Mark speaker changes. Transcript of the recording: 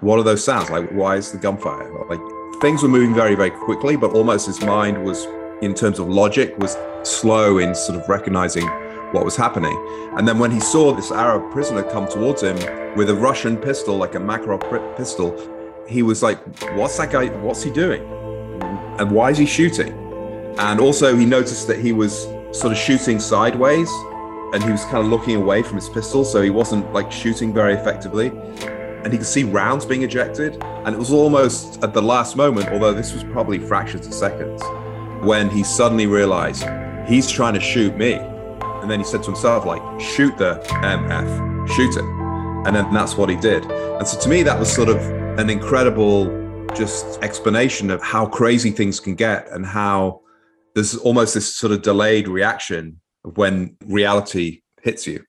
Speaker 1: what are those sounds? Like, why is the gunfire? Like, things were moving very, very quickly, but almost his mind was, in terms of logic, was slow in sort of recognizing what was happening. And then when he saw this Arab prisoner come towards him with a Russian pistol, like a Makarov pistol, he was like, What's that guy? What's he doing? And why is he shooting? And also, he noticed that he was sort of shooting sideways and he was kind of looking away from his pistol, so he wasn't like shooting very effectively. And he could see rounds being ejected. And it was almost at the last moment, although this was probably fractions of seconds, when he suddenly realized he's trying to shoot me. And then he said to himself, like, shoot the MF, shoot it. And then that's what he did. And so to me, that was sort of an incredible just explanation of how crazy things can get and how there's almost this sort of delayed reaction when reality hits you.